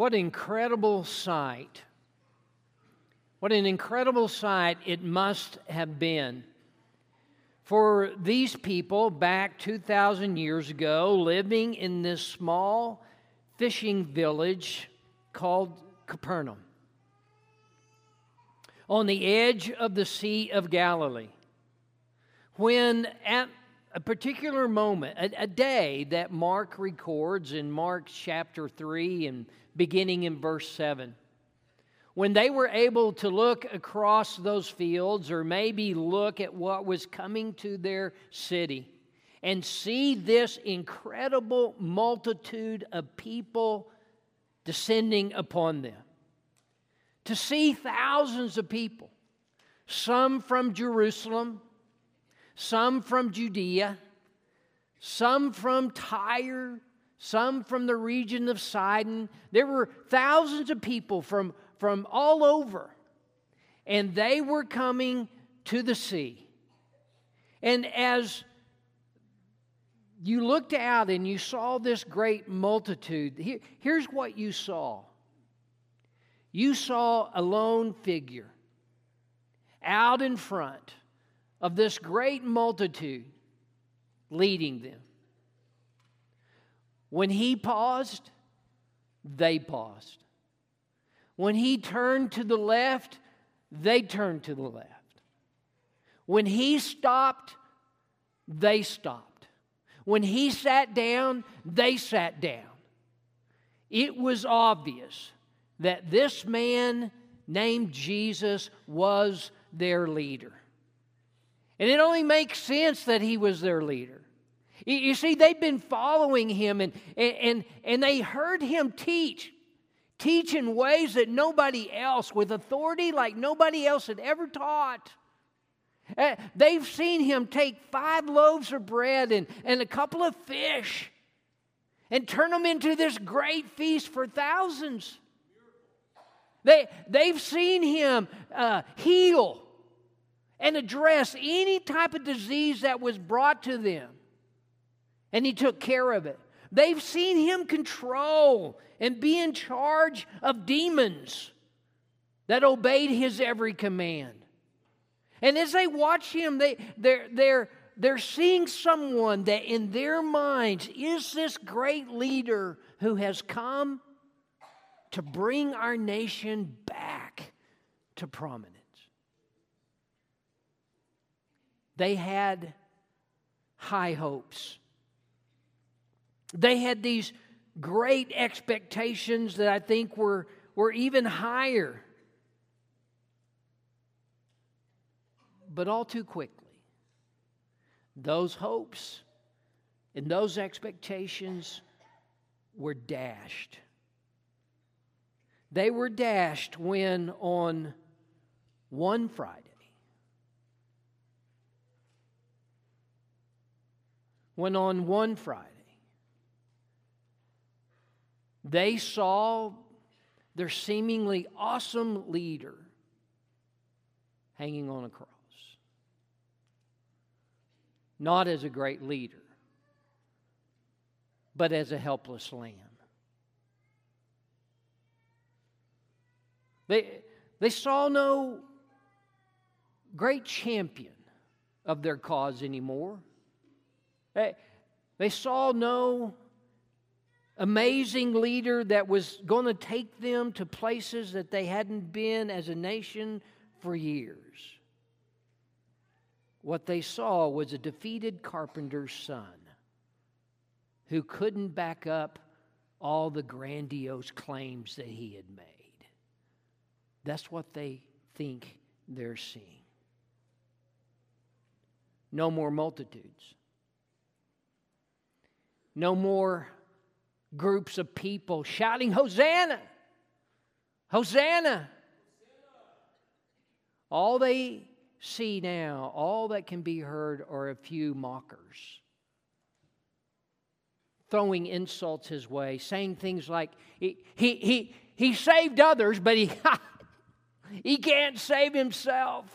What incredible sight! What an incredible sight it must have been for these people back 2,000 years ago living in this small fishing village called Capernaum on the edge of the Sea of Galilee. When at a particular moment, a, a, day that Mark records in Mark chapter 3 and beginning in verse 7, when they were able to look across those fields or maybe look at what was coming to their city and see this incredible multitude of people descending upon them to see thousands of people, some from Jerusalem, some from Judea, some from Tyre, some from the region of Sidon. There were thousands of people from, from all over, and they were coming to the sea. And as you looked out and you saw this great multitude, here, here's what you saw you saw a lone figure out in front of this great multitude leading them. When he paused, they paused. When he turned to the left, they turned to the left. When he stopped, they stopped. When he sat down, they sat down. It was obvious that this man named Jesus was their leader. And it only makes sense that he was their leader. You see, they've been following him and, and, and they heard him teach, teach in ways that nobody else, with authority like nobody else had ever taught. Uh, they've seen him take five loaves of bread and, and a couple of fish and turn them into this great feast for thousands. They, they've seen him uh, heal and address any type of disease that was brought to them, and he took care of it. They've seen him control and be in charge of demons that obeyed his every command. And as they watch him, they, they're, they're, they're seeing someone that in their minds is this great leader who has come to bring our nation back to prominence. They had high hopes. They had these great expectations that I think were, were even higher. But all too quickly, those hopes and those expectations were dashed they were dashed when on one Friday, when on one Friday, they saw their seemingly awesome leader hanging on a cross. Not as a great leader, but as a helpless lamb. They, they saw no great champion of their cause anymore. They, they saw no amazing leader that was going to take them to places that they hadn't been as a nation for years. What they saw was a defeated carpenter's son who couldn't back up all the grandiose claims that he had made. That's what they think they're seeing. No more multitudes. No more groups of people shouting, Hosanna! Hosanna! All they see now, all that can be heard are a few mockers throwing insults his way, saying things like, he, he, he, he saved others, but he, He can't save himself.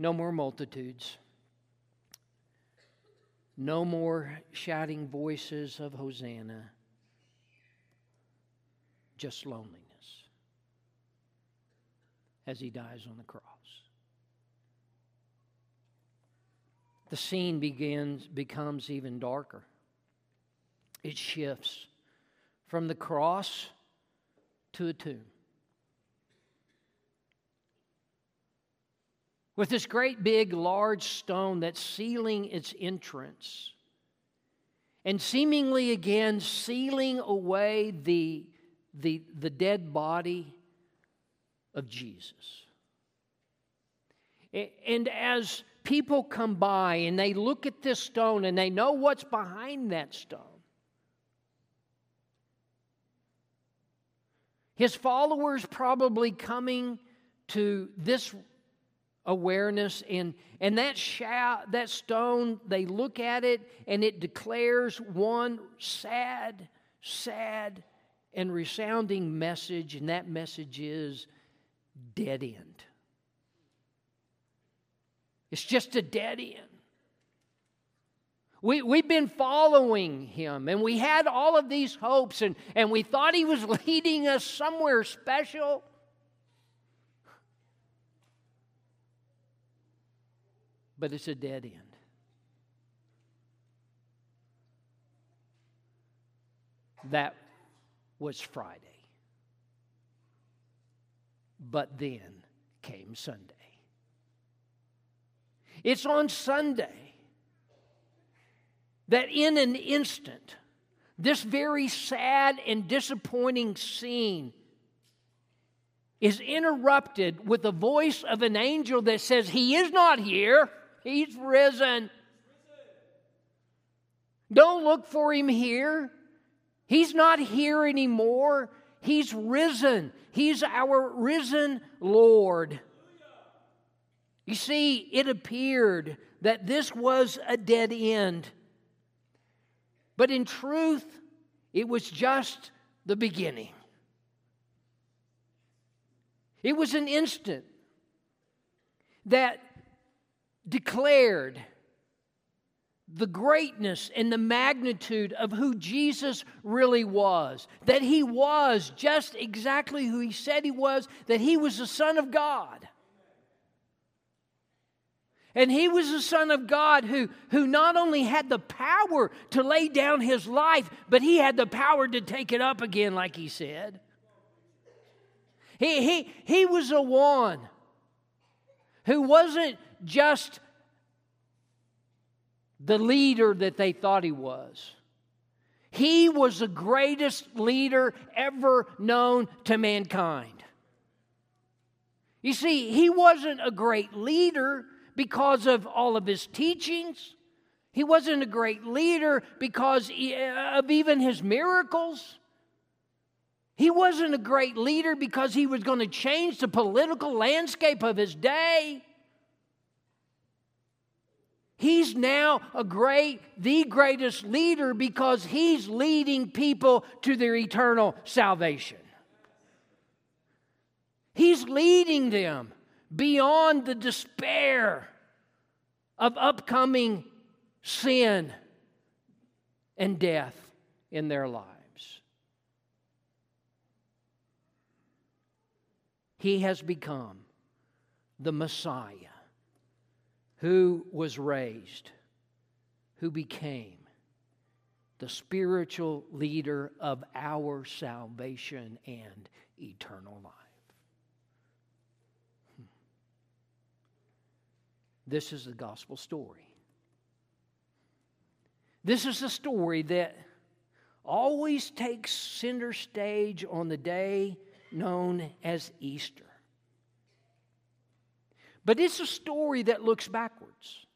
No more multitudes. No more shouting voices of Hosanna, just loneliness as he dies on the cross. The scene begins, becomes even darker. It shifts from the cross to a tomb. With this great big large stone that's sealing its entrance and seemingly again sealing away the, the, the dead body of Jesus. And as people come by and they look at this stone and they know what's behind that stone, his followers probably coming to this awareness and and that shout that stone they look at it and it declares one sad sad and resounding message and that message is dead end. It's just a dead end. We, we've been following him and we had all of these hopes and, and we thought he was leading us somewhere special but it's a dead end. That was Friday. But then came Sunday. It's on Sunday that in an instant, this very sad and disappointing scene is interrupted with the voice of an angel that says, He is not here. He's risen. Don't look for him here. He's not here anymore. He's risen. He's our risen Lord. You see, it appeared that this was a dead end. But in truth, it was just the beginning. It was an instant that declared the greatness and the magnitude of who Jesus really was. That he was just exactly who he said he was, that he was the Son of God. And he was the Son of God who, who not only had the power to lay down his life, but he had the power to take it up again, like he said. He, he, he was the one who wasn't just the leader that they thought he was. He was the greatest leader ever known to mankind. You see, he wasn't a great leader because of all of his teachings. He wasn't a great leader because uh, of even his miracles. He wasn't a great leader because he was going to change the political landscape of his day. He's now a great, the greatest leader because he's leading people to their eternal salvation. He's leading them beyond the despair of upcoming sin and death in their lives. He has become the Messiah who was raised, who became the spiritual leader of our salvation and eternal life. This is the gospel story. This is a story that always takes center stage on the day known as Easter. But it's a story that looks backwards.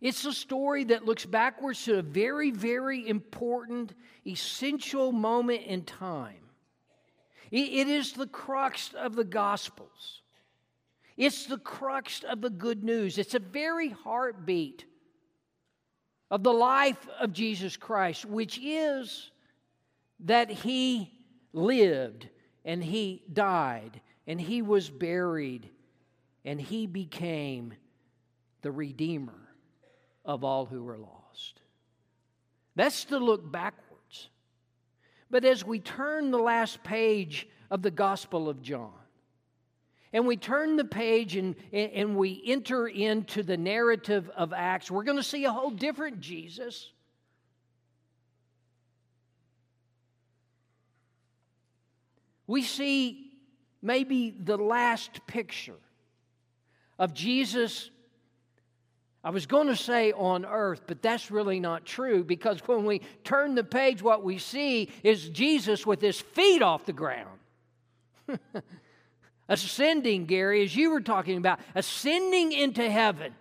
It's a story that looks backwards to a very, very important, essential moment in time. It is the crux of the Gospels. It's the crux of the good news. It's a very heartbeat of the life of Jesus Christ, which is that He lived and He died and he was buried, and he became the Redeemer of all who were lost. That's to look backwards. But as we turn the last page of the Gospel of John, and we turn the page and, and we enter into the narrative of Acts, we're going to see a whole different Jesus. We see maybe the last picture of Jesus. I was going to say on earth, but that's really not true because when we turn the page, what we see is Jesus with his feet off the ground. ascending, Gary, as you were talking about, ascending into heaven.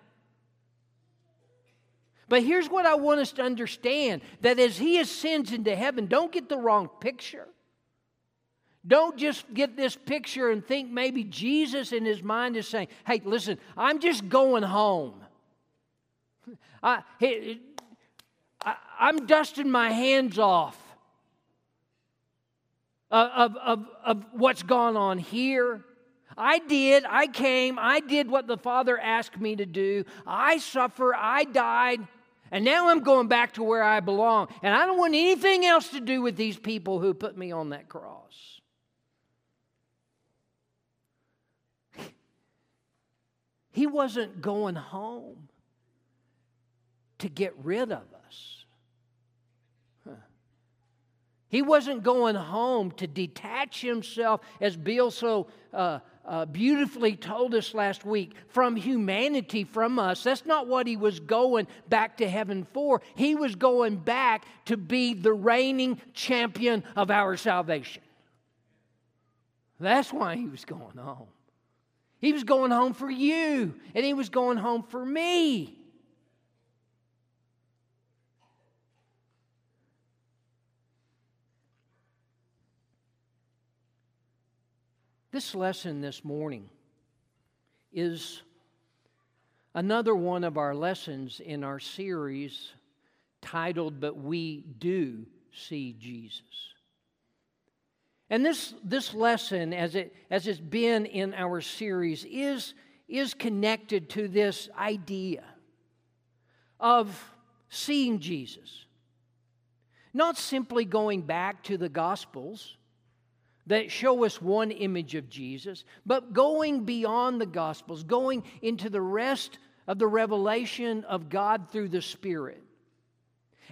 But here's what I want us to understand that as he ascends into heaven, don't get the wrong picture. Don't just get this picture and think maybe Jesus in his mind is saying, hey, listen, I'm just going home. I, am dusting my hands off of, of, of what's gone on here. I did, I came, I did what the Father asked me to do. I suffer, I died, and now I'm going back to where I belong. And I don't want anything else to do with these people who put me on that cross. He wasn't going home to get rid of us. Huh. He wasn't going home to detach himself, as Bill so uh, uh, beautifully told us last week, from humanity, from us. That's not what he was going back to heaven for. He was going back to be the reigning champion of our salvation. That's why he was going home. He was going home for you, and he was going home for me. This lesson this morning is another one of our lessons in our series titled But We Do See Jesus. And this, this lesson, as, it, as it's been in our series, is, is connected to this idea of seeing Jesus. Not simply going back to the Gospels that show us one image of Jesus, but going beyond the Gospels, going into the rest of the revelation of God through the Spirit,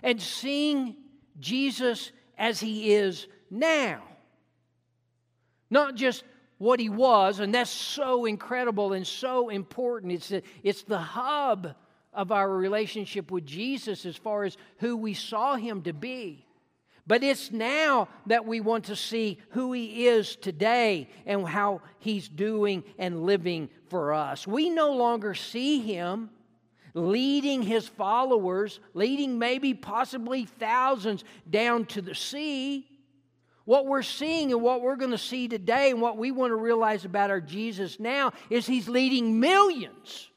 and seeing Jesus as He is now not just what he was, and that's so incredible and so important. It's the, it's the hub of our relationship with Jesus as far as who we saw him to be. But it's now that we want to see who he is today and how he's doing and living for us. We no longer see him leading his followers, leading maybe possibly thousands down to the sea. What we're seeing and what we're going to see today, and what we want to realize about our Jesus now, is He's leading millions.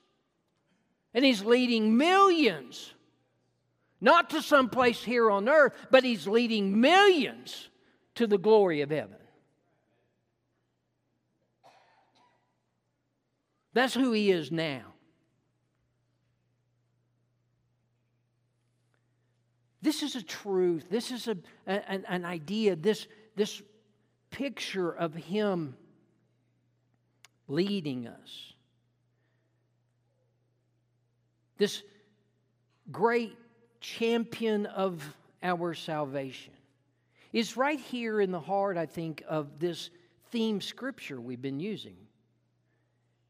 And He's leading millions. Not to some place here on earth, but He's leading millions to the glory of heaven. That's who He is now. This is a truth. This is a, an, an idea. This, this picture of Him leading us. This great champion of our salvation is right here in the heart, I think, of this theme scripture we've been using.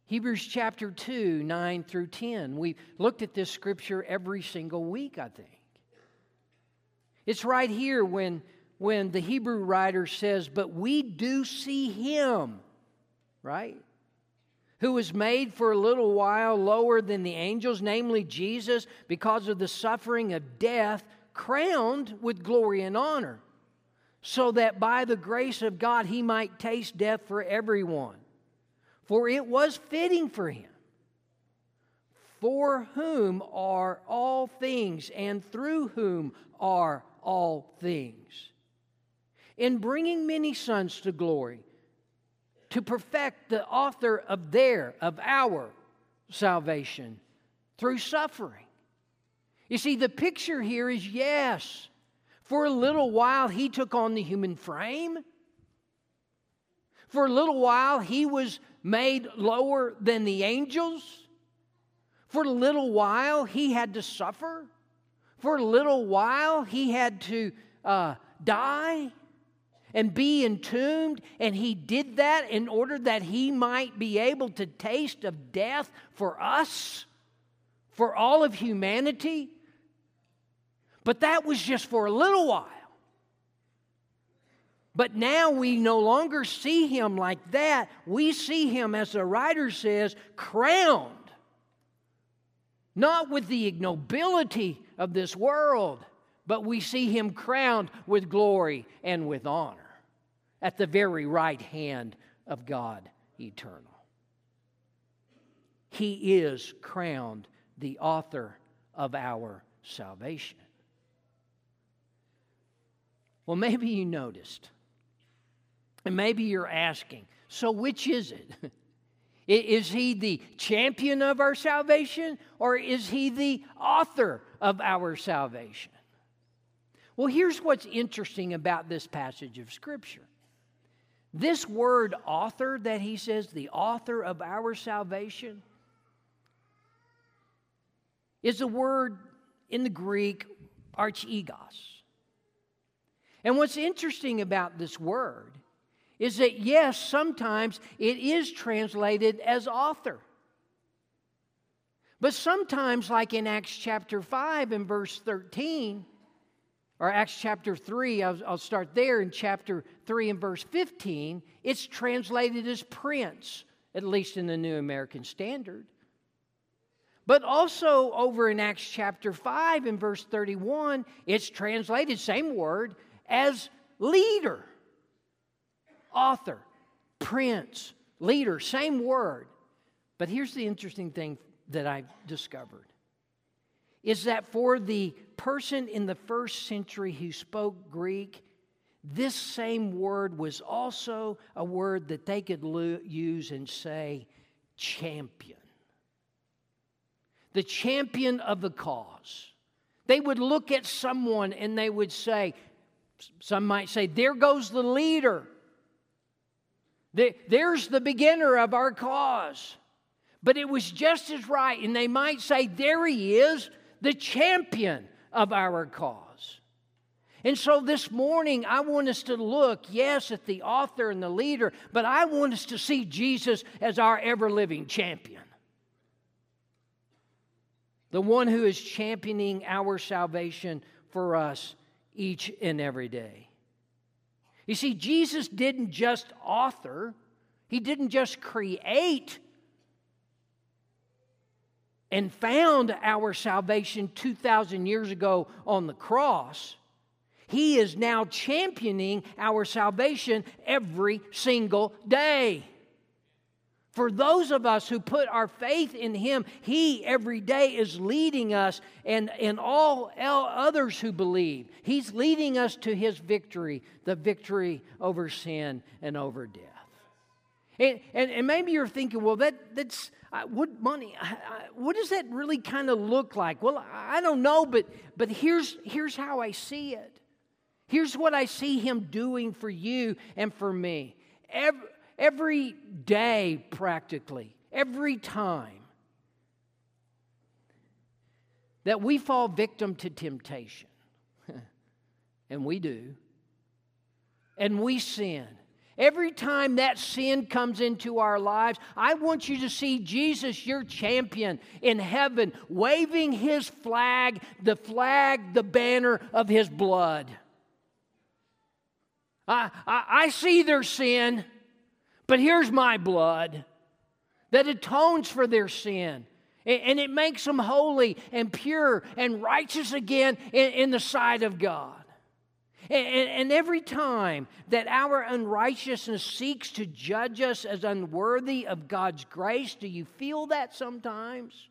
Hebrews chapter 2, 9 through 10. We looked at this scripture every single week, I think. It's right here when, when the Hebrew writer says, But we do see him, right? Who was made for a little while lower than the angels, namely Jesus, because of the suffering of death, crowned with glory and honor, so that by the grace of God he might taste death for everyone. For it was fitting for him for whom are all things and through whom are all things. In bringing many sons to glory, to perfect the author of their, of our salvation through suffering. You see, the picture here is yes, for a little while he took on the human frame. For a little while he was made lower than the angels. For a little while he had to suffer. For a little while he had to uh, die and be entombed. And he did that in order that he might be able to taste of death for us, for all of humanity. But that was just for a little while. But now we no longer see him like that. We see him, as the writer says, crowned. Not with the ignobility of this world, but we see him crowned with glory and with honor at the very right hand of God eternal. He is crowned the author of our salvation. Well, maybe you noticed, and maybe you're asking, so which is it? Is he the champion of our salvation or is he the author of our salvation? Well, here's what's interesting about this passage of Scripture. This word author that he says, the author of our salvation, is a word in the Greek, archegos. And what's interesting about this word is that, yes, sometimes it is translated as author. But sometimes, like in Acts chapter 5 and verse 13, or Acts chapter 3, I'll, I'll, start there in chapter 3 and verse 15, it's translated as prince, at least in the New American Standard. But also over in Acts chapter 5 and verse 31, it's translated, same word, as leader, author, prince, leader, same word. But here's the interesting thing that I've discovered is that for the person in the first century who spoke Greek, this same word was also a word that they could lo- use and say, champion. The champion of the cause. They would look at someone and they would say, some might say, there goes the leader. There's the beginner of our cause. But it was just as right, and they might say, there he is the champion of our cause. And so this morning, I want us to look, yes, at the author and the leader, but I want us to see Jesus as our ever living champion. The one who is championing our salvation for us each and every day. You see, Jesus didn't just author, He didn't just create and found our salvation 2,000 years ago on the cross, He is now championing our salvation every single day. For those of us who put our faith in Him, He every day is leading us, and, and all others who believe, He's leading us to His victory, the victory over sin and over death. And, and, and maybe you're thinking, well, that, that's what money, what does that really kind of look like? Well, I don't know, but, but here's, here's how I see it. Here's what I see him doing for you and for me. Every, every day, practically, every time that we fall victim to temptation, and we do, and we sin, Every time that sin comes into our lives, I want you to see Jesus, your champion in heaven, waving his flag, the flag, the banner of his blood. I, I, I see their sin, but here's my blood that atones for their sin and it makes them holy and pure and righteous again in, the sight of God. And, and, every time that our unrighteousness seeks to judge us as unworthy of God's grace, do you feel that sometimes?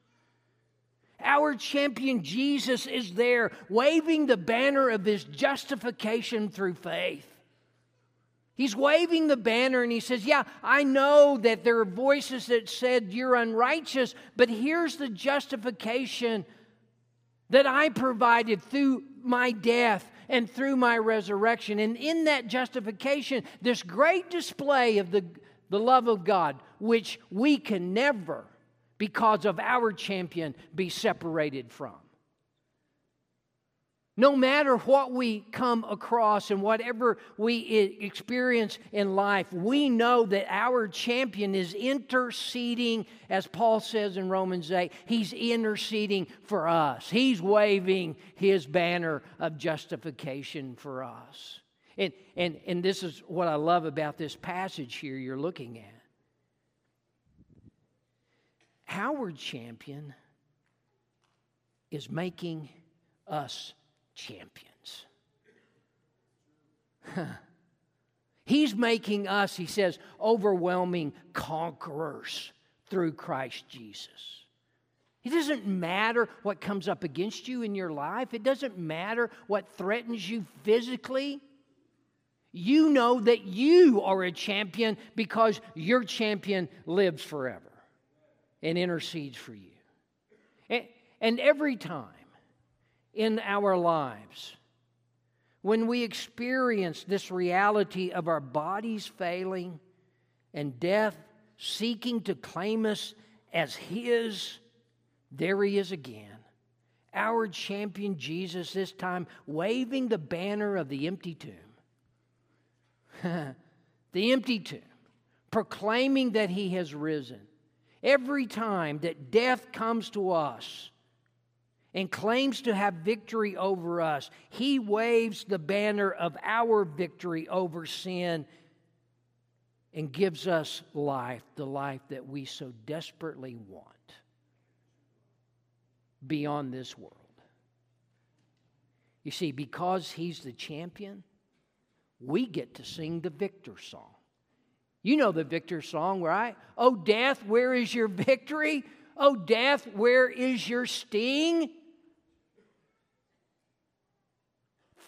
Our champion Jesus is there waving the banner of his justification through faith. He's waving the banner and he says, Yeah, I know that there are voices that said you're unrighteous, but here's the justification that I provided through my death and through my resurrection. And in that justification, this great display of the, the love of God, which we can never, because of our champion, be separated from. No matter what we come across and whatever we experience in life, we know that our champion is interceding, as Paul says in Romans 8, he's interceding for us. He's waving his banner of justification for us. And, and, and this is what I love about this passage here you're looking at. Our champion is making us champions. He's making us, he says, overwhelming conquerors through Christ Jesus. It doesn't matter what comes up against you in your life, it doesn't matter what threatens you physically. You know that you are a champion because your champion lives forever and intercedes for you. And, and every time in our lives. When we experience this reality of our bodies failing and death seeking to claim us as His, there He is again. Our champion Jesus, this time waving the banner of the empty tomb. the empty tomb, proclaiming that He has risen. Every time that death comes to us, and claims to have victory over us, he waves the banner of our victory over sin and gives us life, the life that we so desperately want beyond this world. You see, because he's the champion, we get to sing the victor song. You know the victor song, right? Oh, death, where is your victory? Oh, death, where is your sting?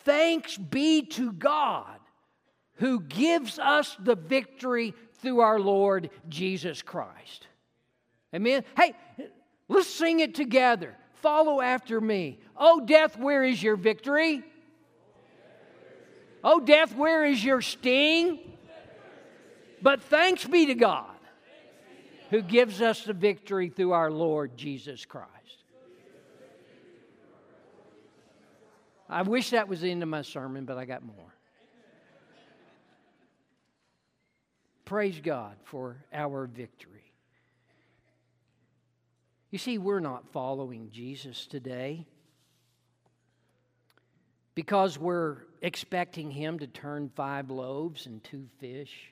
Thanks be to God who gives us the victory through our Lord Jesus Christ. Amen. Hey, let's sing it together. Follow after me. Oh, death, where is your victory? Oh, death, where is your sting? But thanks be to God who gives us the victory through our Lord Jesus Christ. I wish that was the end of my sermon, but I got more. Praise God for our victory. You see, we're not following Jesus today because we're expecting Him to turn five loaves and two fish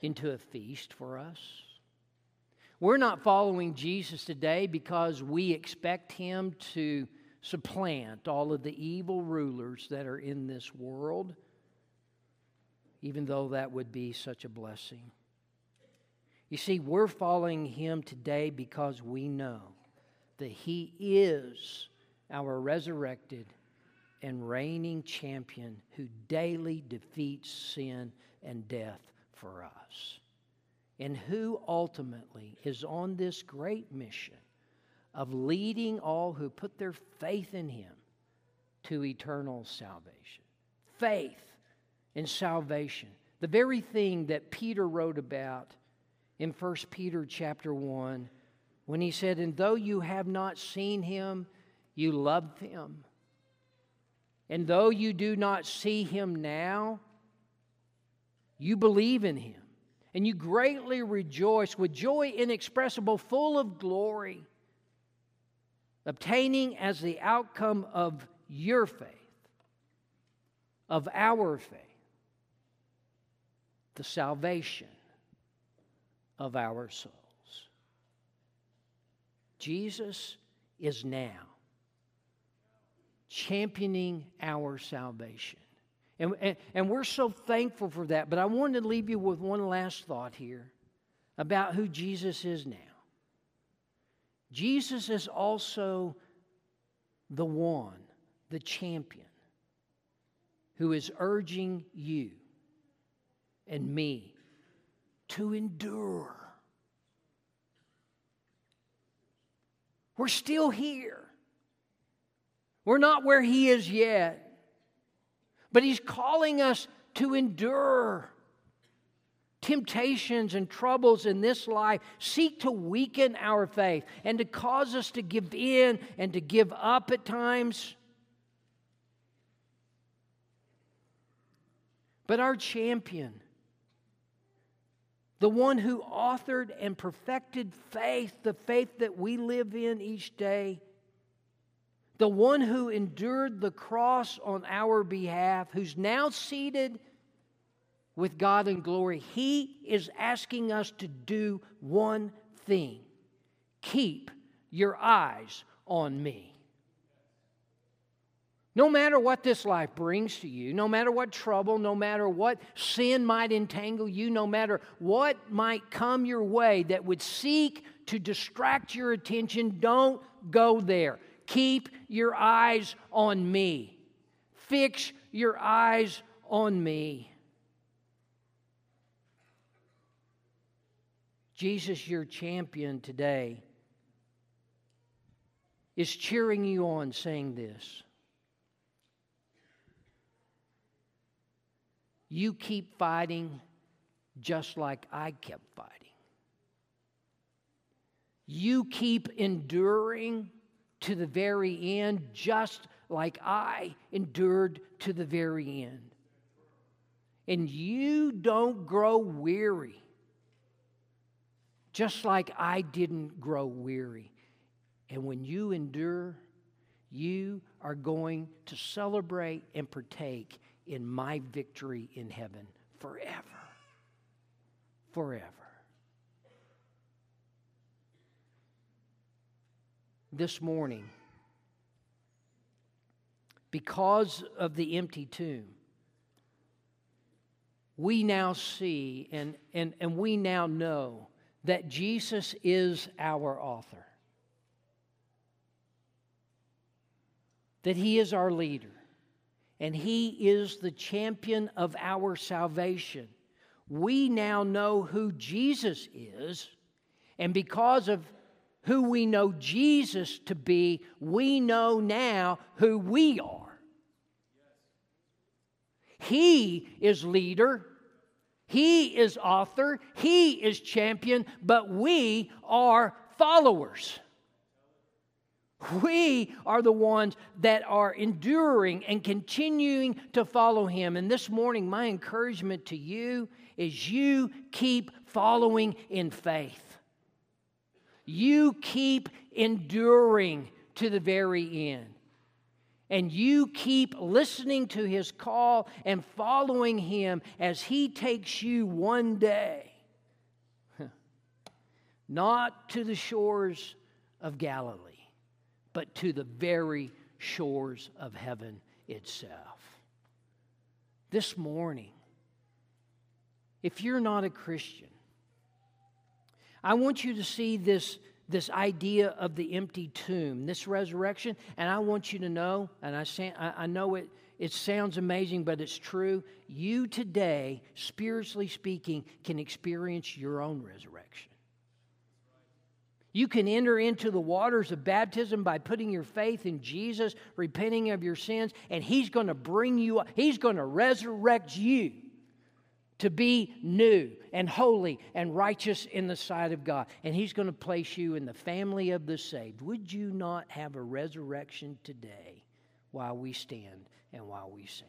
into a feast for us. We're not following Jesus today because we expect Him to supplant all of the evil rulers that are in this world, even though that would be such a blessing. You see, we're following him today because we know that he is our resurrected and reigning champion who daily defeats sin and death for us, and who ultimately is on this great mission of leading all who put their faith in him to eternal salvation. Faith in salvation. The very thing that Peter wrote about in 1 Peter chapter 1 when he said, And though you have not seen him, you love him. And though you do not see him now, you believe in him. And you greatly rejoice with joy inexpressible, full of glory obtaining as the outcome of your faith, of our faith, the salvation of our souls. Jesus is now championing our salvation. And, and, and, we're so thankful for that. But I wanted to leave you with one last thought here about who Jesus is now. Jesus is also the one, the champion, who is urging you and me to endure. We're still here. We're not where He is yet. But He's calling us to endure temptations and troubles in this life seek to weaken our faith and to cause us to give in and to give up at times. But our champion, the one who authored and perfected faith, the faith that we live in each day, the one who endured the cross on our behalf, who's now seated with God in glory, He is asking us to do one thing keep your eyes on me. No matter what this life brings to you, no matter what trouble, no matter what sin might entangle you, no matter what might come your way that would seek to distract your attention, don't go there. Keep your eyes on me. Fix your eyes on me. Jesus, your champion today, is cheering you on, saying this You keep fighting just like I kept fighting. You keep enduring to the very end, just like I endured to the very end. And you don't grow weary just like I didn't grow weary. And when you endure, you are going to celebrate and partake in my victory in heaven forever. Forever. This morning, because of the empty tomb, we now see and, and, and we now know that Jesus is our author, that He is our leader, and He is the champion of our salvation. We now know who Jesus is, and because of who we know Jesus to be, we know now who we are. He is leader, he is author, He is champion, but we are followers. We are the ones that are enduring and continuing to follow Him. And this morning, my encouragement to you is you keep following in faith. You keep enduring to the very end and you keep listening to his call and following him as he takes you one day, not to the shores of Galilee, but to the very shores of heaven itself. This morning, if you're not a Christian, I want you to see this this idea of the empty tomb, this resurrection. And I want you to know, and I, say, I know it, it sounds amazing, but it's true. You today, spiritually speaking, can experience your own resurrection. You can enter into the waters of baptism by putting your faith in Jesus, repenting of your sins, and He's going to bring you, He's going to resurrect you to be new and holy and righteous in the sight of God. And He's going to place you in the family of the saved. Would you not have a resurrection today while we stand and while we sing?